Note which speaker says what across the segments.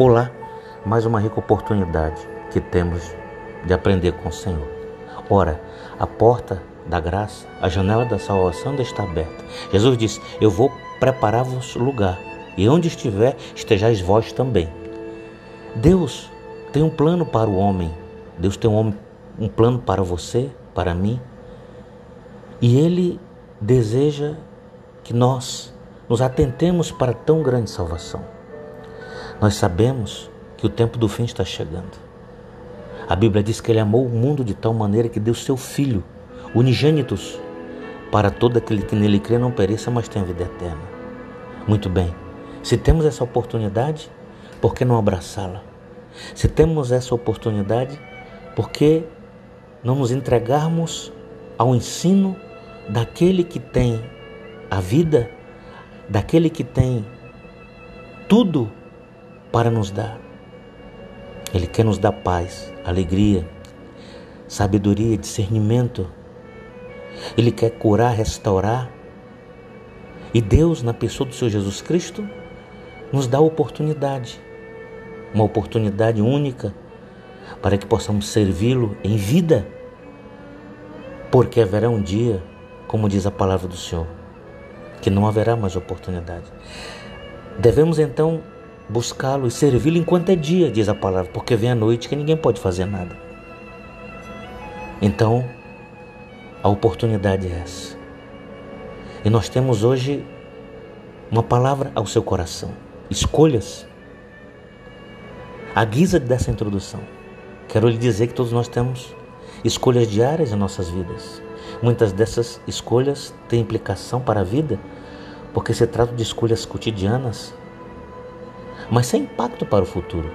Speaker 1: Olá, mais uma rica oportunidade que temos de aprender com o Senhor. Ora, a porta da graça, a janela da salvação ainda está aberta. Jesus disse: Eu vou preparar-vos lugar, e onde estiver, estejais vós também. Deus tem um plano para o homem, Deus tem um, um plano para você, para mim, e Ele deseja que nós nos atentemos para tão grande salvação. Nós sabemos que o tempo do fim está chegando. A Bíblia diz que ele amou o mundo de tal maneira que deu seu Filho, unigênitos, para todo aquele que nele crê não pereça, mas tenha vida eterna. Muito bem, se temos essa oportunidade, por que não abraçá-la? Se temos essa oportunidade, por que não nos entregarmos ao ensino daquele que tem a vida, daquele que tem tudo para nos dar? Ele quer nos dar paz, alegria, sabedoria, discernimento. Ele quer curar, restaurar. E Deus, na pessoa do Senhor Jesus Cristo, nos dá a oportunidade, uma oportunidade única para que possamos servi-lo em vida. Porque haverá um dia, como diz a palavra do Senhor, que não haverá mais oportunidade. Devemos então buscá-lo e servi-lo enquanto é dia, diz a palavra, porque vem a noite que ninguém pode fazer nada. Então, a oportunidade é essa. E nós temos hoje uma palavra ao seu coração: escolhas. A guisa dessa introdução, quero lhe dizer que todos nós temos escolhas diárias em nossas vidas. Muitas dessas escolhas têm implicação para a vida, porque se trata de escolhas cotidianas mas sem impacto para o futuro.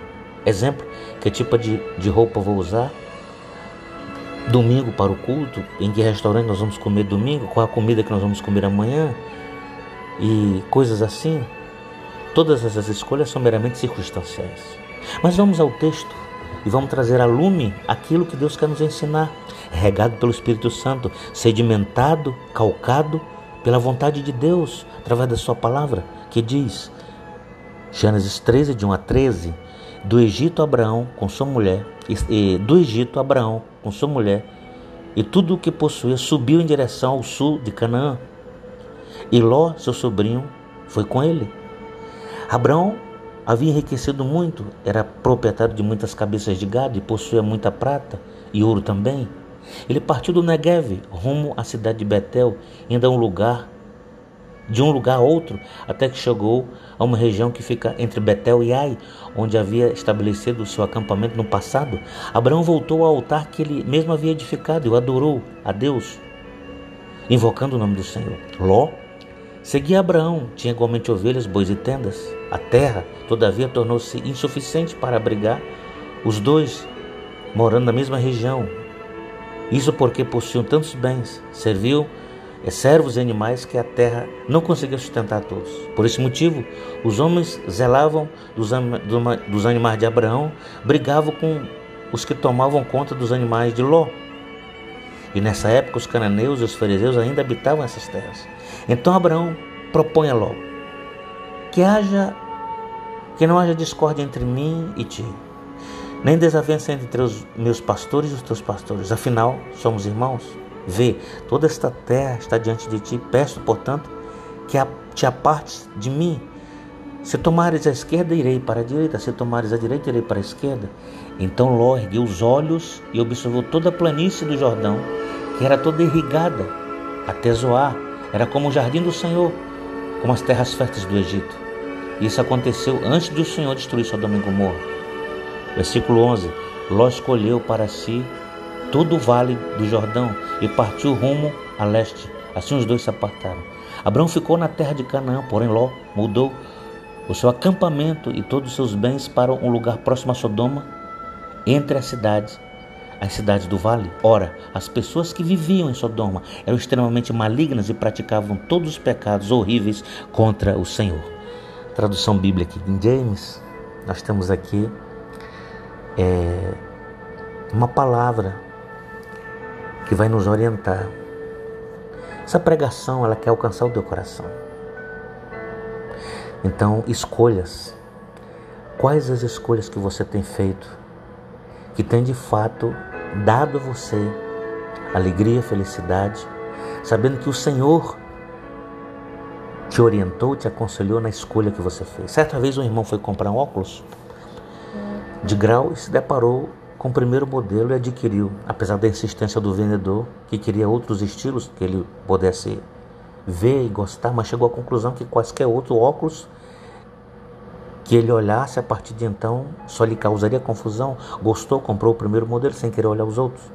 Speaker 1: Exemplo, que tipo de, de roupa vou usar? Domingo para o culto, em que restaurante nós vamos comer domingo, qual a comida que nós vamos comer amanhã e coisas assim. Todas essas escolhas são meramente circunstanciais. Mas vamos ao texto e vamos trazer a lume aquilo que Deus quer nos ensinar, regado pelo Espírito Santo, sedimentado, calcado pela vontade de Deus, através da Sua palavra, que diz: Gênesis 13, de 1 a 13, do Egito Abraão com sua mulher, e, do Egito Abraão com sua mulher, e tudo o que possuía subiu em direção ao sul de Canaã. E Ló, seu sobrinho, foi com ele. Abraão havia enriquecido muito, era proprietário de muitas cabeças de gado e possuía muita prata e ouro também. Ele partiu do Negev rumo à cidade de Betel, indo a um lugar de um lugar a outro, até que chegou a uma região que fica entre Betel e Ai, onde havia estabelecido o seu acampamento no passado. Abraão voltou ao altar que ele mesmo havia edificado e adorou a Deus, invocando o nome do Senhor. Ló seguia Abraão, tinha igualmente ovelhas, bois e tendas. A terra, todavia, tornou-se insuficiente para abrigar os dois, morando na mesma região. Isso porque possuíam tantos bens, serviu é servos e animais que a terra não conseguia sustentar todos. Por esse motivo, os homens zelavam dos, dos animais de Abraão, brigavam com os que tomavam conta dos animais de Ló. E nessa época os cananeus e os fariseus ainda habitavam essas terras. Então Abraão propõe a Ló que haja que não haja discórdia entre mim e ti, nem desavença entre os meus pastores e os teus pastores. Afinal, somos irmãos. Vê, toda esta terra está diante de ti. Peço, portanto, que te apartes de mim. Se tomares a esquerda, irei para a direita. Se tomares a direita, irei para a esquerda. Então Ló ergueu os olhos e observou toda a planície do Jordão, que era toda irrigada, até Zoar. Era como o jardim do Senhor, como as terras férteis do Egito. Isso aconteceu antes de o Senhor destruir Sodoma e Gomorra. Versículo 11. Ló escolheu para si todo o vale do Jordão e partiu rumo a leste. Assim os dois se apartaram. Abraão ficou na terra de Canaã, porém Ló mudou o seu acampamento e todos os seus bens para um lugar próximo a Sodoma, entre as cidades, as cidades do vale. Ora, as pessoas que viviam em Sodoma eram extremamente malignas e praticavam todos os pecados horríveis contra o Senhor. Tradução bíblica em James, nós temos aqui é, uma palavra que vai nos orientar. Essa pregação, ela quer alcançar o teu coração. Então, escolhas. Quais as escolhas que você tem feito que tem de fato dado a você alegria, felicidade, sabendo que o Senhor te orientou, te aconselhou na escolha que você fez. Certa vez um irmão foi comprar um óculos de grau e se deparou com o primeiro modelo e adquiriu, apesar da insistência do vendedor que queria outros estilos que ele pudesse ver e gostar, mas chegou à conclusão que quaisquer outro óculos que ele olhasse a partir de então só lhe causaria confusão. Gostou, comprou o primeiro modelo sem querer olhar os outros.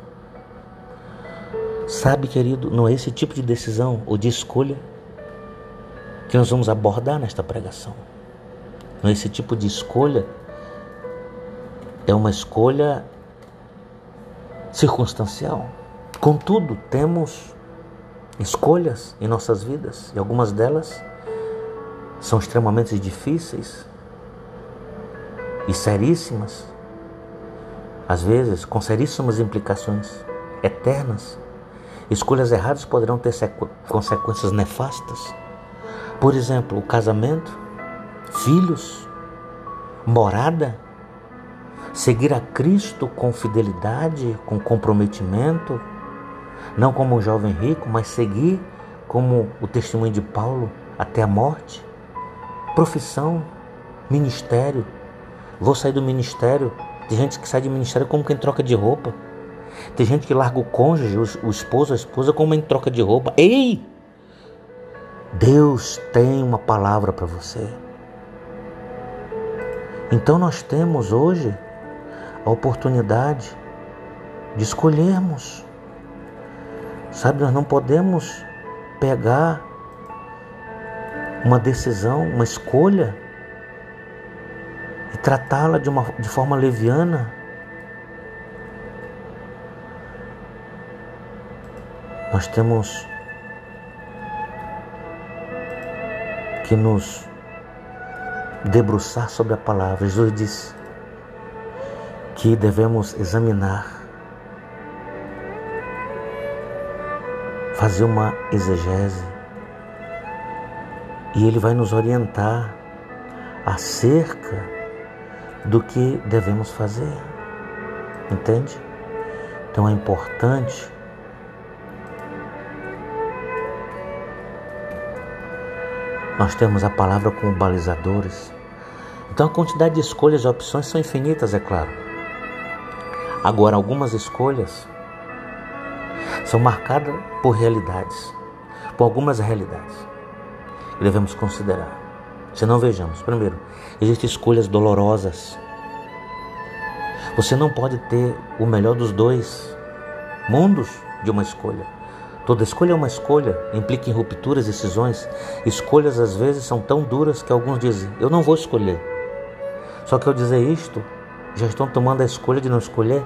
Speaker 1: Sabe, querido, não é esse tipo de decisão ou de escolha que nós vamos abordar nesta pregação. Não é esse tipo de escolha. É uma escolha circunstancial. Contudo, temos escolhas em nossas vidas e algumas delas são extremamente difíceis e seríssimas, às vezes com seríssimas implicações eternas. Escolhas erradas poderão ter consequências nefastas. Por exemplo, o casamento, filhos, morada, seguir a Cristo com fidelidade, com comprometimento, não como um jovem rico, mas seguir como o testemunho de Paulo até a morte. Profissão, ministério, Vou sair do ministério. Tem gente que sai do ministério como quem troca de roupa. Tem gente que larga o cônjuge, o, esposo, a esposa, como quem troca de roupa. Ei! Deus tem uma palavra para você. Então nós temos hoje a oportunidade de escolhermos. Sabe, nós não podemos pegar uma decisão, uma escolha e tratá-la de, uma, de forma leviana. Nós temos que nos debruçar sobre a palavra. Jesus disse que devemos examinar, fazer uma exegese, e Ele vai nos orientar acerca do que devemos fazer. Entende? Então é importante nós temos a palavra como balizadores. Então a quantidade de escolhas e opções são infinitas, é claro. Agora, algumas escolhas são marcadas por realidades, por algumas realidades que devemos considerar. Se não vejamos, primeiro, existem escolhas dolorosas. Você não pode ter o melhor dos dois mundos de uma escolha. Toda escolha é uma escolha, implica em rupturas, decisões. Escolhas às vezes são tão duras que alguns dizem: Eu não vou escolher. Só que ao dizer isto, já estão tomando a escolha de não escolher.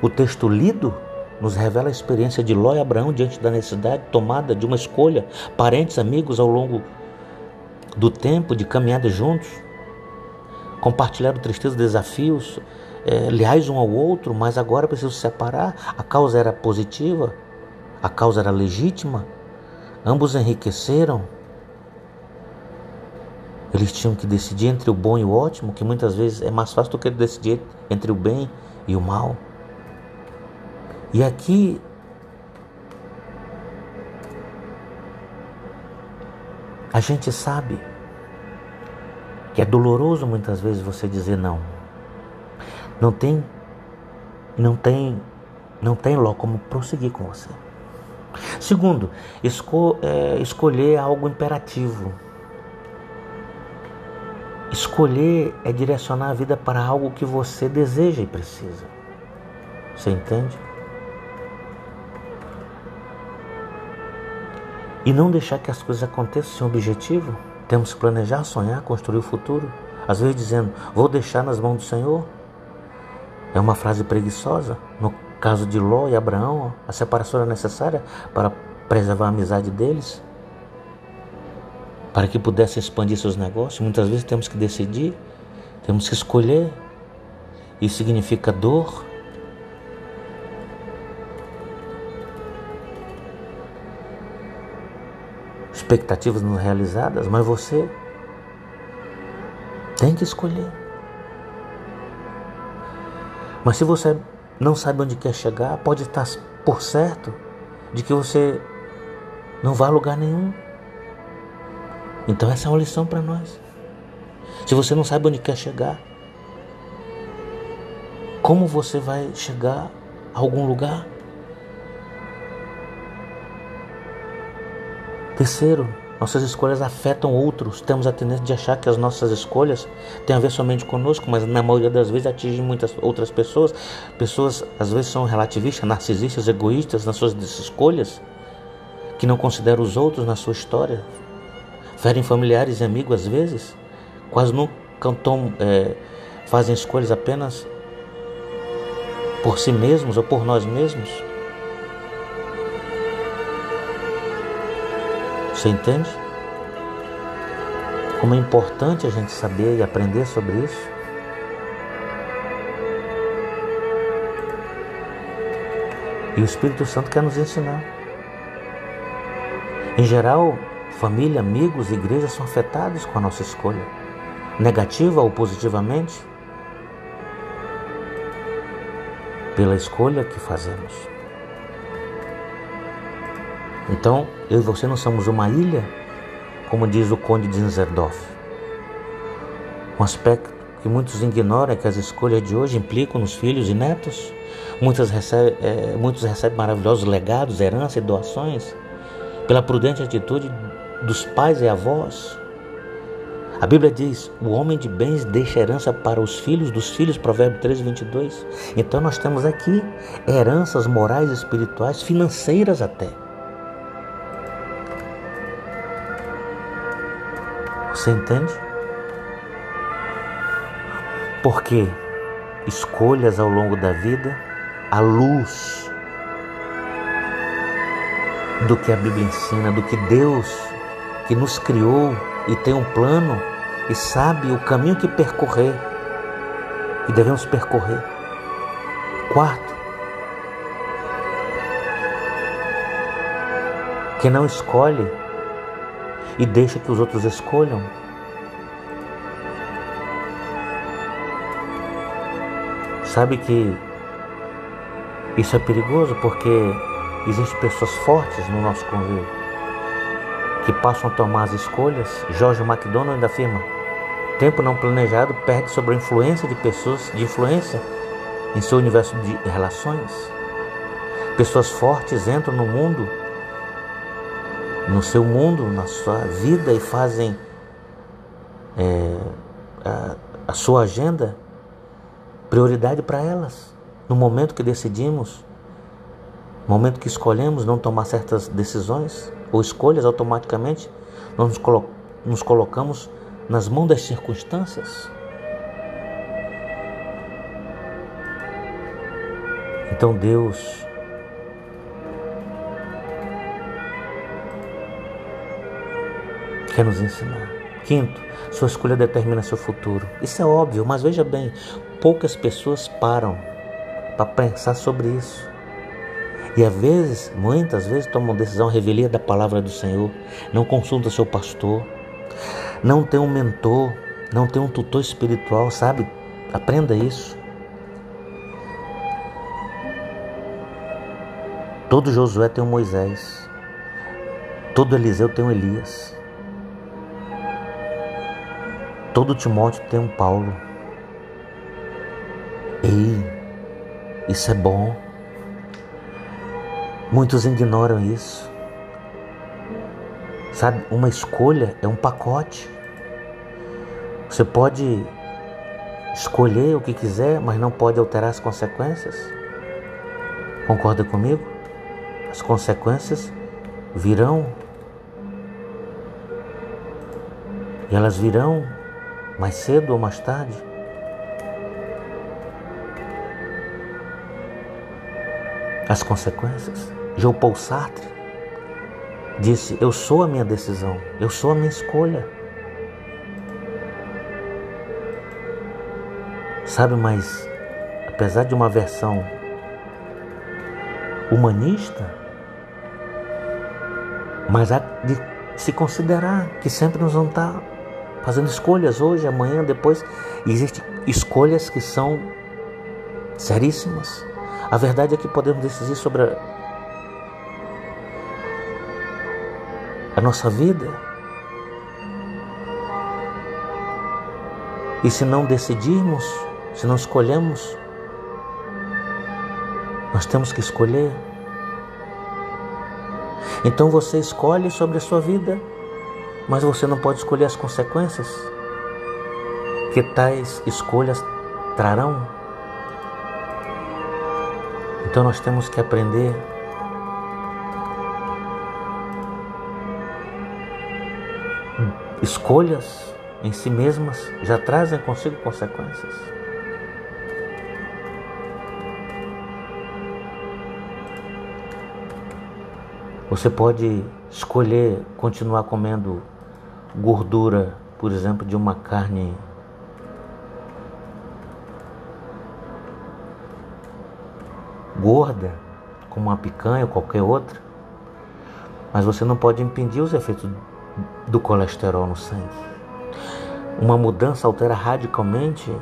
Speaker 1: O texto lido nos revela a experiência de Ló e Abraão diante da necessidade tomada de uma escolha, parentes, amigos ao longo do tempo de caminhada juntos, compartilharam tristeza, desafios, é, leais um ao outro, mas agora precisam se separar. A causa era positiva, a causa era legítima, ambos enriqueceram. Eles tinham que decidir entre o bom e o ótimo, que muitas vezes é mais fácil do que decidir entre o bem e o mal. E aqui A gente sabe que é doloroso muitas vezes você dizer não. Não tem, não tem, não tem Ló como prosseguir com você. Segundo, esco, é, escolher algo imperativo. Escolher é direcionar a vida para algo que você deseja e precisa. Você entende? E não deixar que as coisas aconteçam sem objetivo. Temos que planejar, sonhar, construir o futuro. Às vezes dizendo, vou deixar nas mãos do Senhor. É uma frase preguiçosa. No caso de Ló e Abraão, a separação era necessária para preservar a amizade deles, para que pudessem expandir seus negócios. Muitas vezes temos que decidir, temos que escolher. Isso significa dor, expectativas não realizadas, mas você tem que escolher. Mas se você não sabe onde quer chegar, pode estar por certo de que você não vai a lugar nenhum. Então essa é uma lição para nós. Se você não sabe onde quer chegar, como você vai chegar a algum lugar? Terceiro, nossas escolhas afetam outros. Temos a tendência de achar que as nossas escolhas têm a ver somente conosco, mas na maioria das vezes atingem muitas outras pessoas. Pessoas às vezes são relativistas, narcisistas, egoístas nas suas escolhas, que não consideram os outros na sua história. Ferem familiares e amigos às vezes, quase nunca tom, é, fazem escolhas apenas por si mesmos ou por nós mesmos. Você entende? Como é importante a gente saber e aprender sobre isso? E o Espírito Santo quer nos ensinar. Em geral, família, amigos, igreja são afetados com a nossa escolha, negativa ou positivamente, pela escolha que fazemos. Então, eu e você não somos uma ilha, como diz o Conde de. Um aspecto que muitos ignoram é que as escolhas de hoje implicam nos filhos e netos. Muitos recebem, é, muitos recebem maravilhosos legados, herança e doações pela prudente atitude dos pais e avós. A Bíblia diz: o homem de bens deixa herança para os filhos dos filhos, Provérbio 13, 22. Então nós temos aqui heranças morais, espirituais, financeiras até. Você entende? Porque escolhas ao longo da vida, a luz do que a Bíblia ensina, do que Deus que nos criou e tem um plano e sabe o caminho que percorrer e devemos percorrer. Quarto, que não escolhe e deixa que os outros escolham. Sabe que isso é perigoso porque existem pessoas fortes no nosso convívio que passam a tomar as escolhas. Jorge McDonald afirma: tempo não planejado perde sobre a influência de pessoas de influência em seu universo de relações. Pessoas fortes entram no mundo no seu mundo, na sua vida e fazem é, a, a sua agenda prioridade para elas. No momento que decidimos, no momento que escolhemos não tomar certas decisões ou escolhas automaticamente, nós nos, colo nos colocamos nas mãos das circunstâncias. Então Deus quer nos ensinar. Quinto, sua escolha determina seu futuro. Isso é óbvio, mas veja bem, poucas pessoas param para pensar sobre isso. E às vezes, muitas vezes, tomam decisão revelia da palavra do Senhor, não consulta seu pastor, não tem um mentor, não tem um tutor espiritual, sabe? Aprenda isso. Todo Josué tem um Moisés, todo Eliseu tem um Elias. Todo Timóteo tem um Paulo. Ei, isso é bom. Muitos ignoram isso. Sabe, uma escolha é um pacote. Você pode escolher o que quiser, mas não pode alterar as consequências. Concorda comigo? As consequências virão. E elas virão mais cedo ou mais tarde. As consequências. Jean Paul Sartre disse: Eu sou a minha decisão, eu sou a minha escolha. Sabe, mas apesar de uma versão humanista, mas há de se considerar que sempre nos vão estar fazendo escolhas hoje, amanhã, depois. E existem escolhas que são seríssimas. A verdade é que podemos decidir sobre a, a nossa vida. E se não decidirmos, se não escolhemos, nós temos que escolher. Então você escolhe sobre a sua vida, mas você não pode escolher as consequências que tais escolhas trarão. Então nós temos que aprender escolhas em si mesmas já trazem consigo consequências. Você pode escolher continuar comendo gordura, por exemplo, de uma carne gorda, como uma picanha ou qualquer outra, mas você não pode impedir os efeitos do colesterol no sangue. Uma mudança altera radicalmente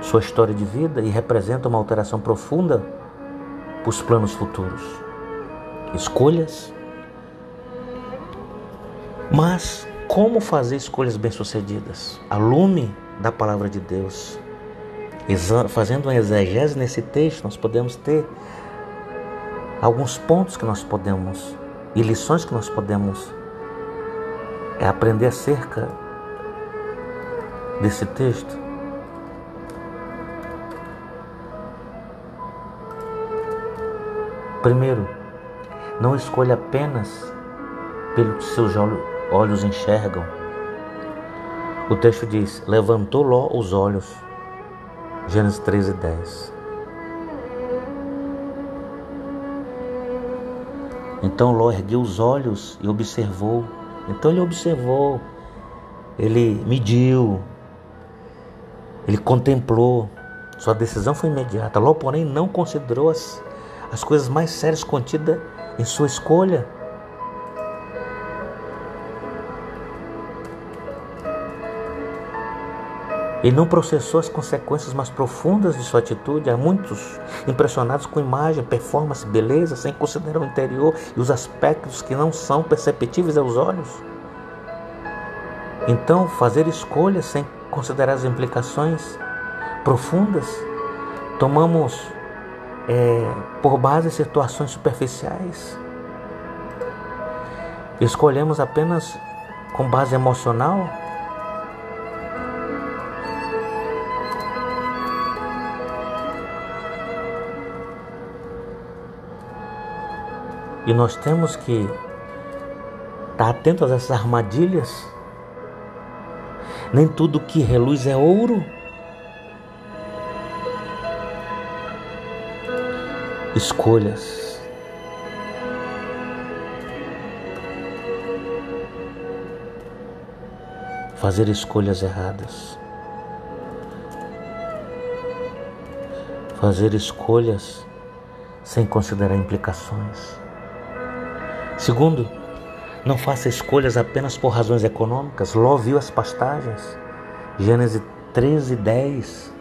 Speaker 1: sua história de vida e representa uma alteração profunda para os planos futuros escolhas. Mas como fazer escolhas bem-sucedidas? A lume da palavra de Deus. Fazendo uma exegese nesse texto, nós podemos ter alguns pontos que nós podemos e lições que nós podemos é aprender acerca desse texto. Primeiro, não escolha apenas pelo que seus olhos enxergam. O texto diz: Levantou Ló os olhos. Gênesis 13, 10. Então Ló ergueu os olhos e observou. Então ele observou, ele mediu, ele contemplou. Sua decisão foi imediata. Ló, porém, não considerou as, as coisas mais sérias contidas em sua escolha. Ele não processou as consequências mais profundas de sua atitude. Há muitos impressionados com imagem, performance, beleza, sem considerar o interior e os aspectos que não são perceptíveis aos olhos. Então, fazer escolhas sem considerar as implicações profundas, tomamos é, por base situações superficiais. Escolhemos apenas com base emocional. E nós temos que estar atentos a essas armadilhas. Nem tudo que reluz é ouro. escolhas. Fazer escolhas erradas. Fazer escolhas sem considerar implicações. Segundo, não faça escolhas apenas por razões econômicas. Ló viu as pastagens. Gênesis 13, 10.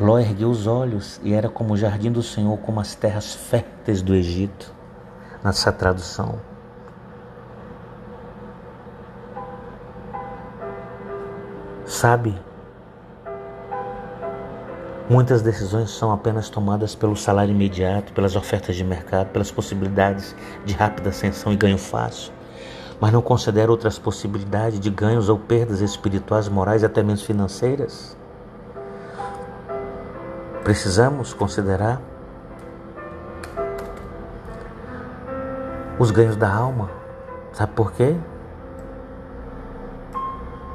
Speaker 1: Ló ergueu os olhos e era como o jardim do Senhor, como as terras férteis do Egito, nessa tradução. Sabe, muitas decisões são apenas tomadas pelo salário imediato, pelas ofertas de mercado, pelas possibilidades de rápida ascensão e ganho fácil, mas não considera outras possibilidades de ganhos ou perdas espirituais, morais e até mesmo financeiras. Precisamos considerar os ganhos da alma. Sabe por quê?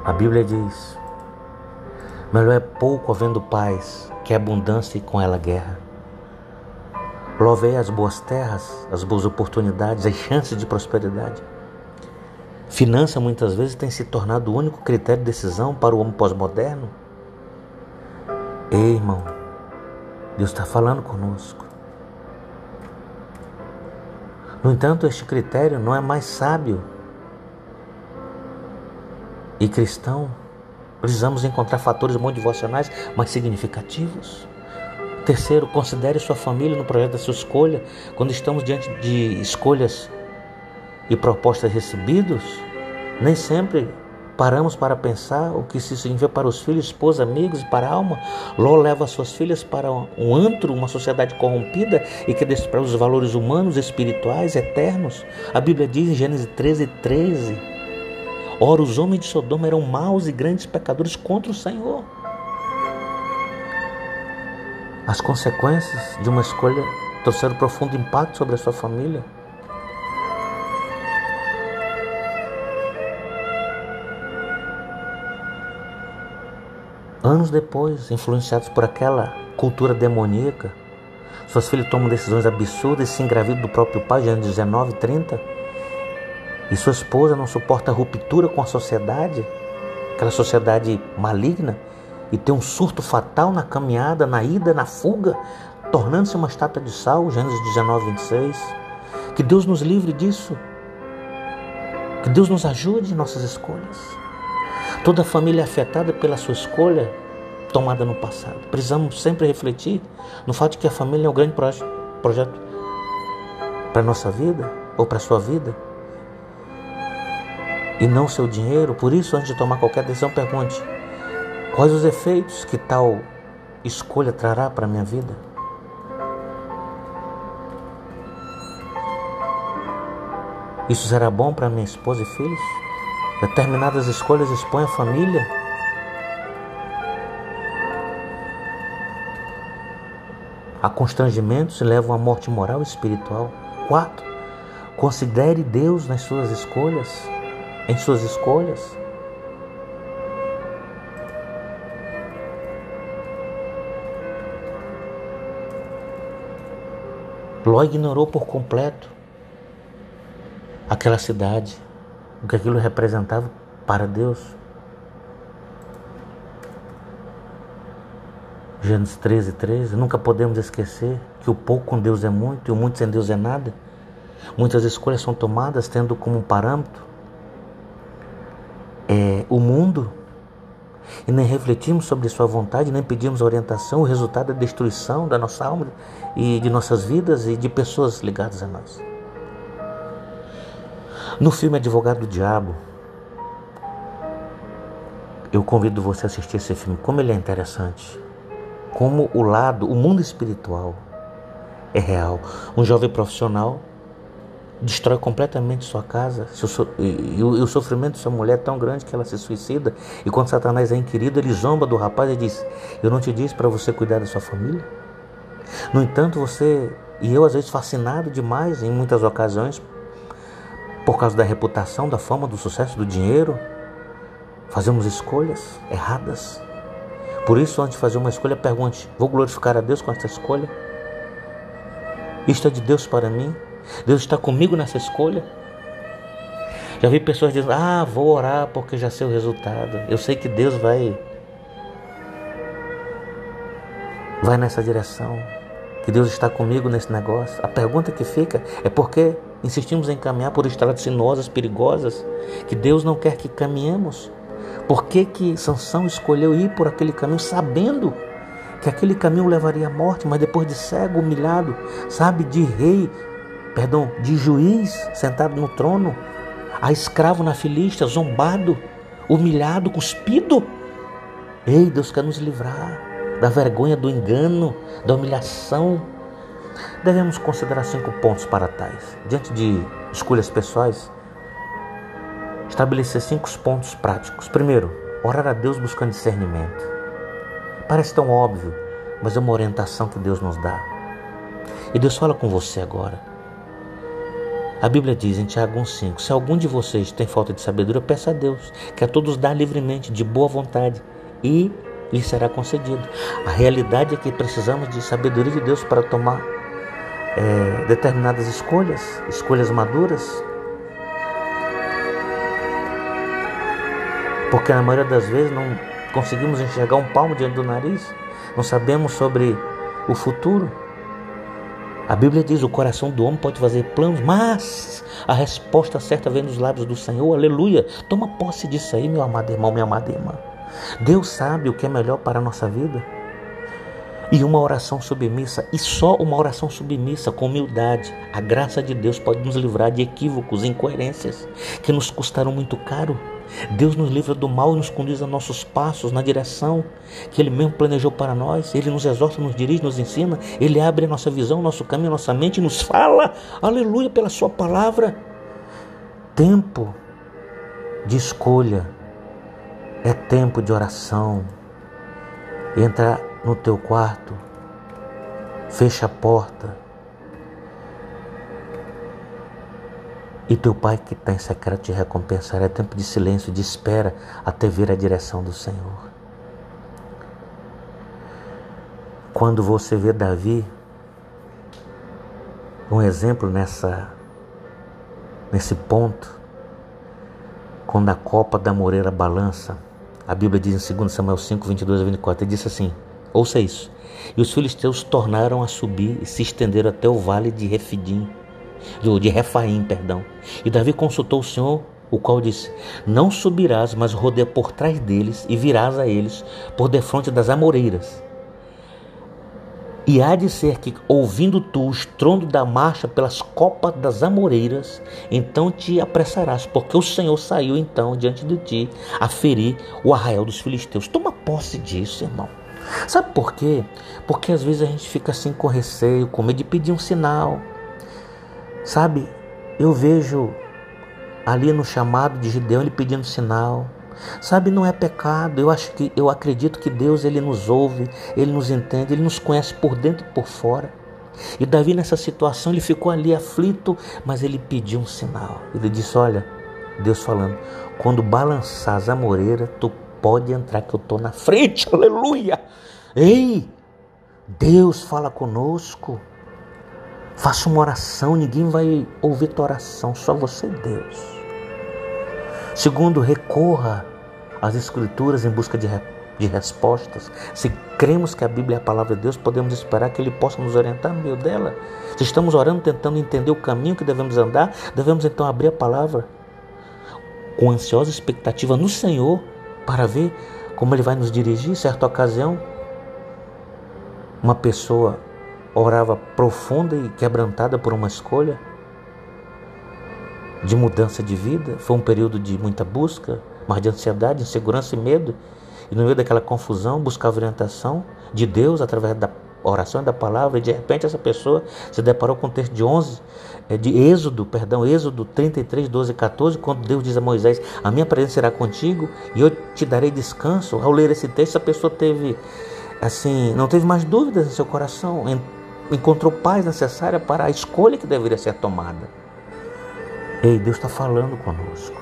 Speaker 1: A Bíblia diz: melhor é pouco havendo paz que abundância e com ela guerra. Louvei as boas terras, as boas oportunidades, as chances de prosperidade. Finança muitas vezes tem se tornado o único critério de decisão para o homem pós-moderno. Ei, irmão, Deus está falando conosco. No entanto, este critério não é mais sábio. e cristão, precisamos encontrar fatores motivacionais mais significativos. Terceiro, considere sua família no projeto da sua escolha. Quando estamos diante de escolhas e propostas recebidas, nem sempre paramos para pensar o que isso significa para os filhos, esposa, amigos e para a alma. Ló leva suas filhas para um antro, uma sociedade corrompida e que destrói os valores humanos, espirituais, eternos. A Bíblia diz em Gênesis 13, 13: Ora, os homens de Sodoma eram maus e grandes pecadores contra o Senhor. As consequências de uma escolha trouxeram profundo impacto sobre a sua família. Anos depois, influenciados por aquela cultura demoníaca, suas filhas tomam decisões absurdas e se engravidam do próprio pai, já anos 19, 30. E sua esposa não suporta a ruptura com a sociedade, aquela sociedade maligna, e tem um surto fatal na caminhada, na ida, na fuga, tornando-se uma estátua de sal, Gênesis 19, 26. Que Deus nos livre disso. Que Deus nos ajude em nossas escolhas. Toda família é afetada pela sua escolha tomada no passado. Precisamos sempre refletir no fato de que a família é um grande projeto para a nossa vida ou para a sua vida e não seu dinheiro. Por isso, antes de tomar qualquer decisão, pergunte: quais os efeitos que tal escolha trará para a minha vida? Isso será bom para minha esposa e filhos? Determinadas escolhas expõem a família. A constrangimentos levam à morte moral e espiritual. 4. Considere Deus nas suas escolhas, em suas escolhas. Ló ignorou por completo aquela cidade o que aquilo representava para Deus. Gênesis 13, 13. Nunca podemos esquecer que o pouco com Deus é muito e o muito sem Deus é nada. Muitas escolhas são tomadas tendo como parâmetro é, o mundo e nem refletimos sobre sua vontade, nem pedimos orientação. O resultado é a destruição da nossa alma e de nossas vidas e de pessoas ligadas a nós. No filme Advogado do Diabo, eu convido você a assistir esse filme, como ele é interessante. Como o lado, o mundo espiritual é real. Um jovem profissional destrói completamente sua casa e o sofrimento de sua mulher é tão grande que ela se suicida. E quando Satanás é inquirido, ele zomba do rapaz e diz: Eu não te disse para você cuidar da sua família? No entanto, você e eu, às vezes, fascinado demais em muitas ocasiões por causa da reputação, da fama, do sucesso, do dinheiro, fazemos escolhas erradas. Por isso, antes de fazer uma escolha, pergunte: vou glorificar a Deus com essa escolha? Isto é de Deus para mim? Deus está comigo nessa escolha? Já vi pessoas dizendo: Ah, vou orar porque já sei o resultado. Eu sei que Deus vai vai nessa direção. Que Deus está comigo nesse negócio. A pergunta que fica é por que insistimos em caminhar por estradas sinuosas, perigosas, que Deus não quer que caminhemos. Por que, que Sansão escolheu ir por aquele caminho sabendo que aquele caminho levaria à morte, mas depois de cego, humilhado, sabe, de rei, perdão, de juiz sentado no trono, a escravo na filista, zombado, humilhado, cuspido? Ei, Deus quer nos livrar da vergonha, do engano, da humilhação Devemos considerar cinco pontos para tais. Diante de escolhas pessoais, estabelecer cinco pontos práticos. Primeiro, orar a Deus buscando discernimento. Parece tão óbvio, mas é uma orientação que Deus nos dá. E Deus fala com você agora. A Bíblia diz em Tiago 1,5: Se algum de vocês tem falta de sabedoria, peça a Deus, que a todos dá livremente, de boa vontade, e lhe será concedido. A realidade é que precisamos de sabedoria de Deus para tomar é, determinadas escolhas, escolhas maduras. Porque na maioria das vezes não conseguimos enxergar um palmo diante do nariz, não sabemos sobre o futuro. A Bíblia diz: o coração do homem pode fazer planos, mas a resposta certa vem nos lábios do Senhor. Aleluia. Toma posse disso aí, meu amado irmão, minha amada irmã. Deus sabe o que é melhor para a nossa vida. E uma oração submissa, e só uma oração submissa com humildade, a graça de Deus pode nos livrar de equívocos, incoerências que nos custaram muito caro. Deus nos livra do mal e nos conduz a nossos passos na direção que Ele mesmo planejou para nós. Ele nos exorta, nos dirige, nos ensina. Ele abre a nossa visão, nosso caminho, nossa mente e nos fala, aleluia, pela Sua palavra. Tempo de escolha é tempo de oração. Entra no teu quarto, fecha a porta E teu Pai que está em secreto te recompensará. É tempo de silêncio, de espera, até ver a direção do Senhor. Quando você vê Davi, um exemplo nessa, nesse ponto, quando a copa da moreira balança, a Bíblia diz em 2 Samuel 5, 22 a 24, ele disse assim, ouça isso, e os filisteus tornaram a subir e se estenderam até o vale de Refidim, de Refaim, perdão. E Davi consultou o Senhor, o qual disse: Não subirás, mas rodeia por trás deles e virás a eles por defronte das amoreiras. E há de ser que, ouvindo tu o estrondo da marcha pelas copas das amoreiras, então te apressarás, porque o Senhor saiu então diante de ti a ferir o arraial dos filisteus. Toma posse disso, irmão. Sabe por quê? Porque às vezes a gente fica assim com receio, com medo de pedir um sinal. Sabe, eu vejo ali no chamado de Gideão ele pedindo sinal. Sabe, não é pecado. Eu acho que eu acredito que Deus ele nos ouve, ele nos entende, ele nos conhece por dentro e por fora. E Davi nessa situação ele ficou ali aflito, mas ele pediu um sinal. Ele disse: "Olha, Deus falando, quando balançar as amoreiras, tu pode entrar que eu tô na frente". Aleluia! Ei! Deus fala conosco. Faça uma oração, ninguém vai ouvir tua oração, só você e Deus. Segundo, recorra às Escrituras em busca de, de respostas. Se cremos que a Bíblia é a palavra de Deus, podemos esperar que Ele possa nos orientar no meio dela. Se estamos orando, tentando entender o caminho que devemos andar, devemos então abrir a palavra com ansiosa expectativa no Senhor para ver como Ele vai nos dirigir. Certa ocasião, uma pessoa orava profunda e quebrantada por uma escolha de mudança de vida. Foi um período de muita busca, mas de ansiedade, insegurança e medo. E no meio daquela confusão, buscava orientação de Deus através da oração e da palavra. E de repente essa pessoa se deparou com o texto de 11, é, de Êxodo, perdão, Êxodo 33, 12 e 14, quando Deus diz a Moisés: A minha presença será contigo e eu te darei descanso. Ao ler esse texto, a pessoa teve, assim, não teve mais dúvidas em seu coração encontrou paz necessária para a escolha que deveria ser tomada. Ei, Deus está falando conosco.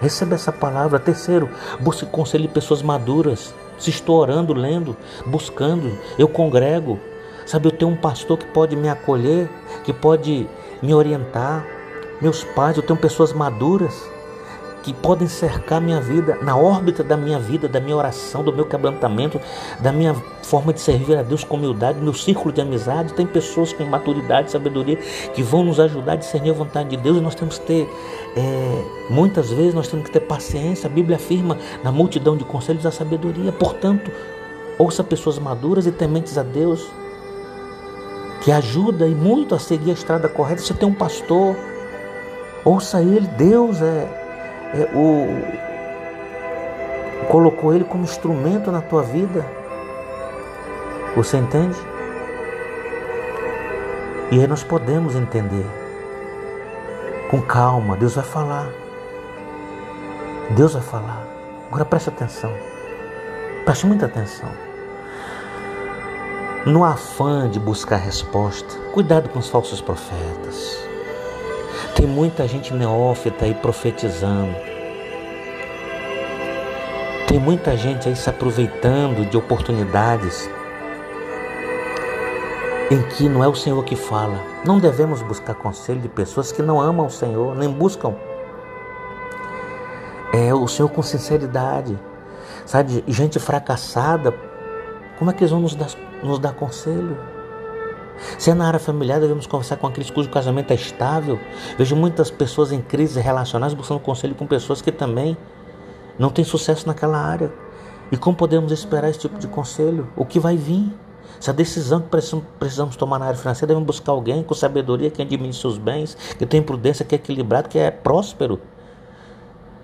Speaker 1: Receba essa palavra. Terceiro, busque conselho de pessoas maduras. Se estou orando, lendo, buscando, eu congrego. Sabe, eu tenho um pastor que pode me acolher, que pode me orientar. Meus pais, eu tenho pessoas maduras que podem cercar minha vida, na órbita da minha vida, da minha oração, do meu quebrantamento, da minha forma de servir a Deus com humildade, meu círculo de amizade. Tem pessoas com maturidade, sabedoria que vão nos ajudar a discernir a vontade de Deus e nós temos que ter, é, muitas vezes, nós temos que ter paciência. A Bíblia afirma na multidão de conselhos a sabedoria. Portanto, ouça pessoas maduras e tementes a Deus que ajuda e muito a seguir a estrada correta. Você tem um pastor, ouça ele, Deus é o, colocou ele como instrumento na tua vida. Você entende? E aí nós podemos entender. Com calma, Deus vai falar. Deus vai falar. Agora preste atenção. Preste muita atenção. No afã de buscar resposta, cuidado com os falsos profetas. Tem muita gente neófita aí profetizando. Tem muita gente aí se aproveitando de oportunidades em que não é o Senhor que fala. Não devemos buscar conselho de pessoas que não amam o Senhor, nem buscam é o Senhor com sinceridade. Sabe, gente fracassada, como é que eles vão nos dar, nos dar conselho? Se é na área familiar, devemos conversar com aqueles cujo casamento é estável. Vejo muitas pessoas em crises relacionais buscando conselho com pessoas que também não têm sucesso naquela área. E como podemos esperar esse tipo de conselho? O que vai vir? Se a decisão que precisamos tomar na área financeira, devemos buscar alguém com sabedoria, que administre seus bens, que tem prudência, que é equilibrado, que é próspero.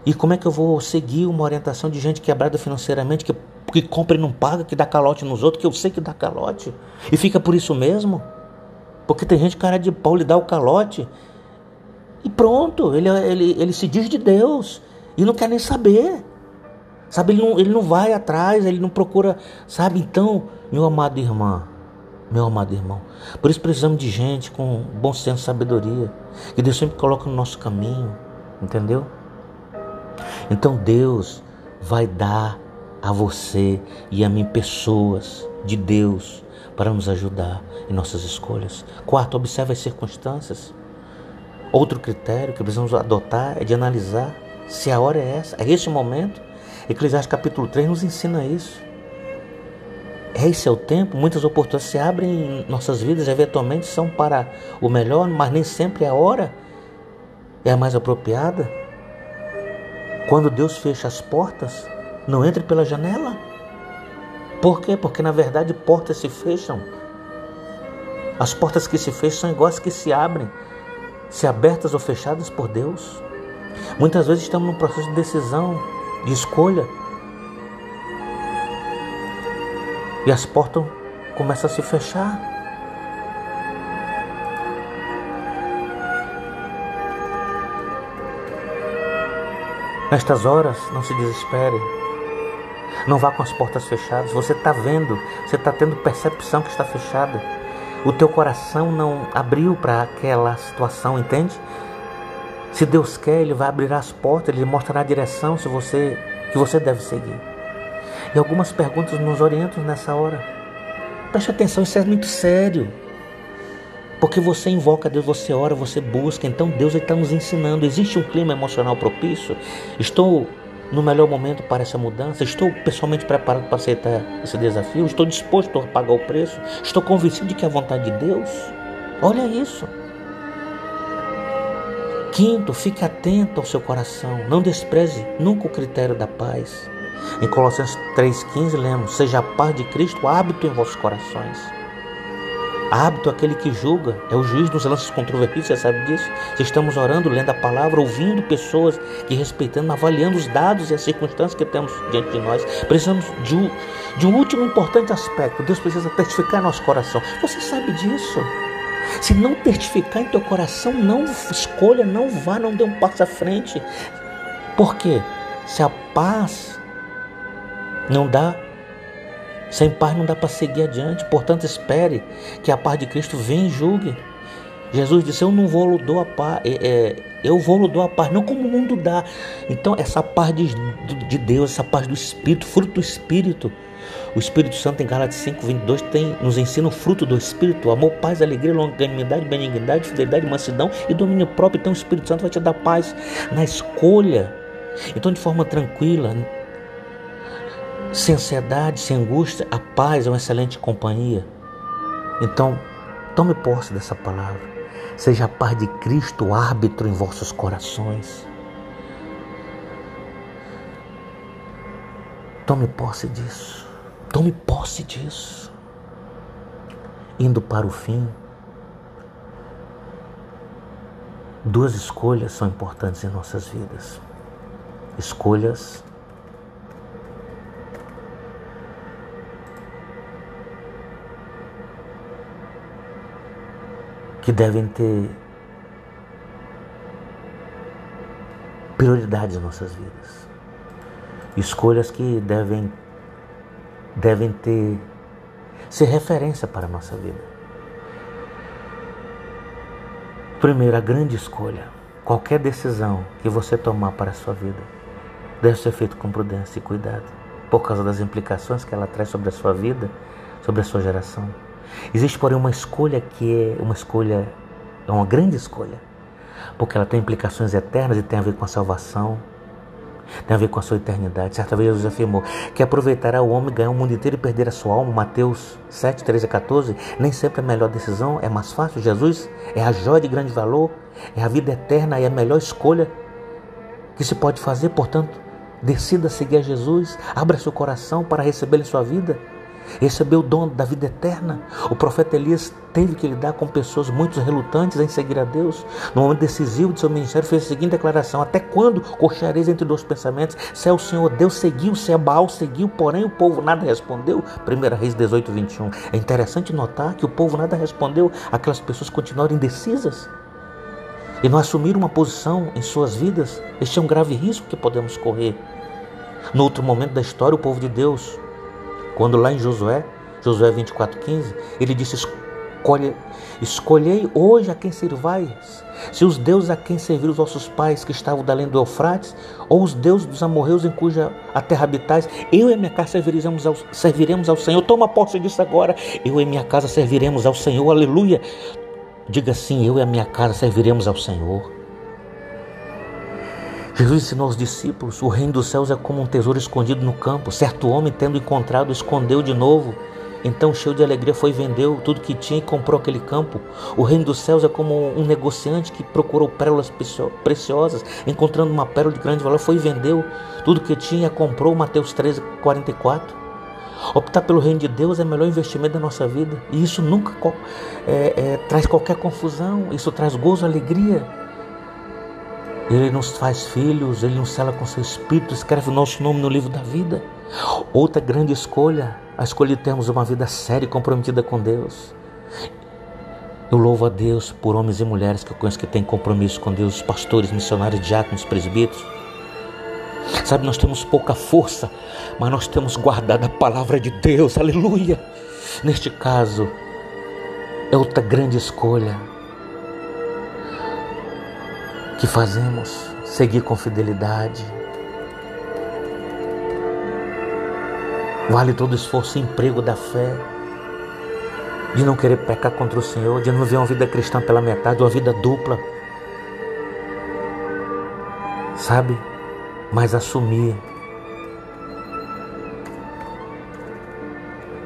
Speaker 1: E como é que eu vou seguir uma orientação de gente quebrada financeiramente, que, que compra e não paga, que dá calote nos outros, que eu sei que dá calote, e fica por isso mesmo? Porque tem gente cara de pau, lhe dá o calote, e pronto, ele, ele, ele se diz de Deus, e não quer nem saber. Sabe, ele não, ele não vai atrás, ele não procura, sabe? Então, meu amado irmão, meu amado irmão, por isso precisamos de gente com bom senso e sabedoria, que Deus sempre coloca no nosso caminho, entendeu? Então Deus vai dar a você e a mim pessoas de Deus para nos ajudar em nossas escolhas. Quarto, observe as circunstâncias. Outro critério que precisamos adotar é de analisar se a hora é essa, é esse o momento Eclesiastes capítulo 3 nos ensina isso. Esse é o tempo, muitas oportunidades se abrem em nossas vidas, eventualmente são para o melhor, mas nem sempre a hora é a mais apropriada. Quando Deus fecha as portas, não entre pela janela. Por quê? Porque na verdade portas se fecham. As portas que se fecham são iguais que se abrem, se abertas ou fechadas por Deus. Muitas vezes estamos num processo de decisão de escolha. E as portas começam a se fechar. Nestas horas, não se desespere. Não vá com as portas fechadas. Você está vendo, você está tendo percepção que está fechada. O teu coração não abriu para aquela situação, entende? Se Deus quer, Ele vai abrir as portas, Ele mostrará a direção se você, que você deve seguir. E algumas perguntas nos orientam nessa hora. Preste atenção, isso é muito sério. Porque você invoca Deus, você ora, você busca. Então Deus está nos ensinando. Existe um clima emocional propício? Estou no melhor momento para essa mudança? Estou pessoalmente preparado para aceitar esse desafio? Estou disposto a pagar o preço? Estou convencido de que é a vontade de Deus? Olha isso. Quinto, fique atento ao seu coração. Não despreze nunca o critério da paz. Em Colossenses 3,15 lemos: Seja a paz de Cristo hábito em vossos corações. Hábito aquele que julga, é o juiz dos lances controvertidos, você sabe disso? Se estamos orando, lendo a palavra, ouvindo pessoas que respeitando, avaliando os dados e as circunstâncias que temos diante de nós, precisamos de um, de um último importante aspecto. Deus precisa testificar nosso coração. Você sabe disso? Se não testificar em teu coração, não escolha, não vá, não dê um passo à frente. Por quê? Se a paz não dá, sem paz não dá para seguir adiante. Portanto, espere que a paz de Cristo venha e julgue. Jesus disse: Eu não vou lhe a paz, é, é, eu vou lhe a paz, não como o mundo dá. Então, essa paz de, de Deus, essa paz do Espírito, fruto do Espírito, o Espírito Santo em Gálatas 5, 22 tem, nos ensina o fruto do Espírito, amor, paz, alegria, longanimidade, benignidade, fidelidade, mansidão e domínio próprio. Então o Espírito Santo vai te dar paz na escolha. Então de forma tranquila, sem ansiedade, sem angústia, a paz é uma excelente companhia. Então, tome posse dessa palavra. Seja a paz de Cristo árbitro em vossos corações. Tome posse disso. Tome posse disso. Indo para o fim, duas escolhas são importantes em nossas vidas. Escolhas que devem ter prioridade em nossas vidas. Escolhas que devem devem ter ser referência para a nossa vida. Primeiro, a grande escolha. Qualquer decisão que você tomar para a sua vida deve ser feita com prudência e cuidado, por causa das implicações que ela traz sobre a sua vida, sobre a sua geração. Existe, porém, uma escolha que é uma escolha, é uma grande escolha, porque ela tem implicações eternas e tem a ver com a salvação, tem a ver com a sua eternidade. Certa vez Jesus afirmou que aproveitará o homem ganhar o mundo inteiro e perder a sua alma. Mateus 7, 13 a 14. Nem sempre a melhor decisão é mais fácil. Jesus é a joia de grande valor, é a vida eterna e a melhor escolha que se pode fazer. Portanto, decida seguir a Jesus, abra seu coração para receber em sua vida recebeu o dom da vida eterna. O profeta Elias teve que lidar com pessoas muito relutantes em seguir a Deus. No momento decisivo de seu ministério, fez a seguinte declaração: Até quando coxareis entre dois pensamentos? Se é o Senhor Deus seguiu, se é Baal seguiu, porém o povo nada respondeu. 1 Reis 18, 21. É interessante notar que o povo nada respondeu, aquelas pessoas continuaram indecisas e não assumiram uma posição em suas vidas. Este é um grave risco que podemos correr. No outro momento da história, o povo de Deus quando lá em Josué, Josué 24,15, ele disse: Escolhe, Escolhei hoje a quem servais, se os deuses a quem serviram os vossos pais que estavam da além do Eufrates, ou os deuses dos amorreus em cuja a terra habitais, eu e minha casa serviremos ao, serviremos ao Senhor. Toma posse disso agora, eu e minha casa serviremos ao Senhor, aleluia. Diga assim: eu e a minha casa serviremos ao Senhor. Jesus ensinou aos discípulos: o reino dos céus é como um tesouro escondido no campo. Certo homem, tendo encontrado, escondeu de novo. Então, cheio de alegria, foi vendeu tudo que tinha e comprou aquele campo. O reino dos céus é como um negociante que procurou pérolas preciosas, encontrando uma pérola de grande valor, foi e vendeu tudo que tinha e comprou. Mateus 13, 44. Optar pelo reino de Deus é o melhor investimento da nossa vida. E isso nunca é, é, traz qualquer confusão, isso traz gozo, alegria. Ele nos faz filhos, Ele nos cela com seu Espírito, escreve o nosso nome no livro da vida. Outra grande escolha, a escolha de termos uma vida séria e comprometida com Deus. Eu louvo a Deus por homens e mulheres que eu conheço que têm compromisso com Deus, pastores, missionários, diáconos, presbíteros. Sabe, nós temos pouca força, mas nós temos guardado a palavra de Deus, aleluia. Neste caso, é outra grande escolha que fazemos seguir com fidelidade. Vale todo esforço e emprego da fé, de não querer pecar contra o Senhor, de não viver uma vida cristã pela metade, uma vida dupla. Sabe? Mas assumir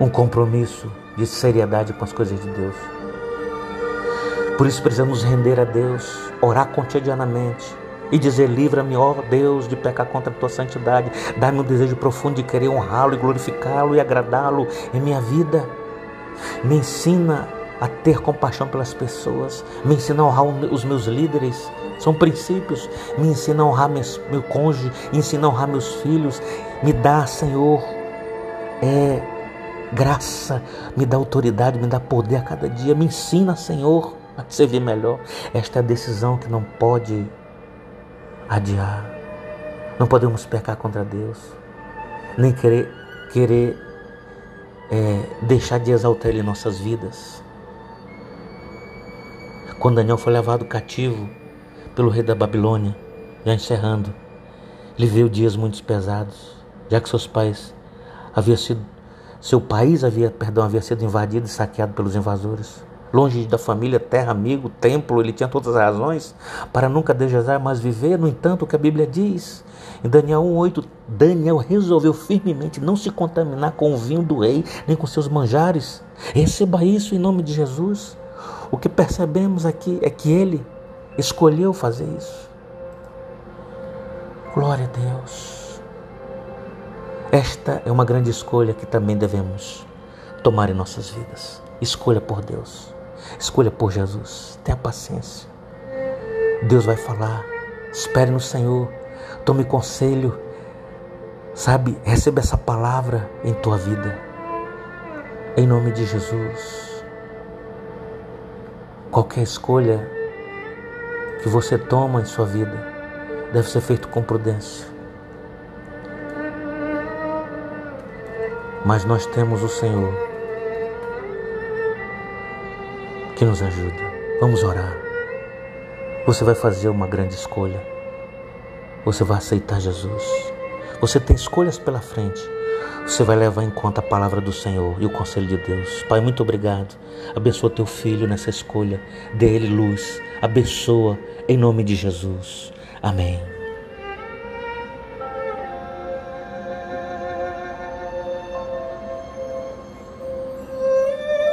Speaker 1: um compromisso de seriedade com as coisas de Deus. Por isso precisamos render a Deus, orar cotidianamente e dizer: Livra-me, ó Deus, de pecar contra a tua santidade. Dá-me um desejo profundo de querer honrá-lo e glorificá-lo e agradá-lo em minha vida. Me ensina a ter compaixão pelas pessoas, me ensina a honrar os meus líderes. São princípios. Me ensina a honrar meu cônjuge, me ensina a honrar meus filhos. Me dá, Senhor, é graça, me dá autoridade, me dá poder a cada dia. Me ensina, Senhor a te servir melhor. Esta é a decisão que não pode adiar. Não podemos pecar contra Deus, nem querer, querer é, deixar de exaltar Ele em nossas vidas. Quando Daniel foi levado cativo pelo rei da Babilônia, já encerrando, ele viu dias muito pesados, já que seus pais havia sido, seu país havia, perdão, havia sido invadido e saqueado pelos invasores longe da família, terra, amigo, templo, ele tinha todas as razões para nunca desejar mais viver. No entanto, o que a Bíblia diz em Daniel 1,8: Daniel resolveu firmemente não se contaminar com o vinho do rei, nem com seus manjares. Receba isso em nome de Jesus. O que percebemos aqui é que ele escolheu fazer isso. Glória a Deus. Esta é uma grande escolha que também devemos tomar em nossas vidas. Escolha por Deus. Escolha por Jesus. Tenha paciência. Deus vai falar. Espere no Senhor. Tome conselho. Sabe, receba essa palavra em tua vida. Em nome de Jesus. Qualquer escolha que você toma em sua vida deve ser feito com prudência. Mas nós temos o Senhor que nos ajuda. Vamos orar. Você vai fazer uma grande escolha. Você vai aceitar Jesus. Você tem escolhas pela frente. Você vai levar em conta a palavra do Senhor e o conselho de Deus. Pai, muito obrigado. Abençoa teu filho nessa escolha. Dê ele luz. Abençoa em nome de Jesus. Amém.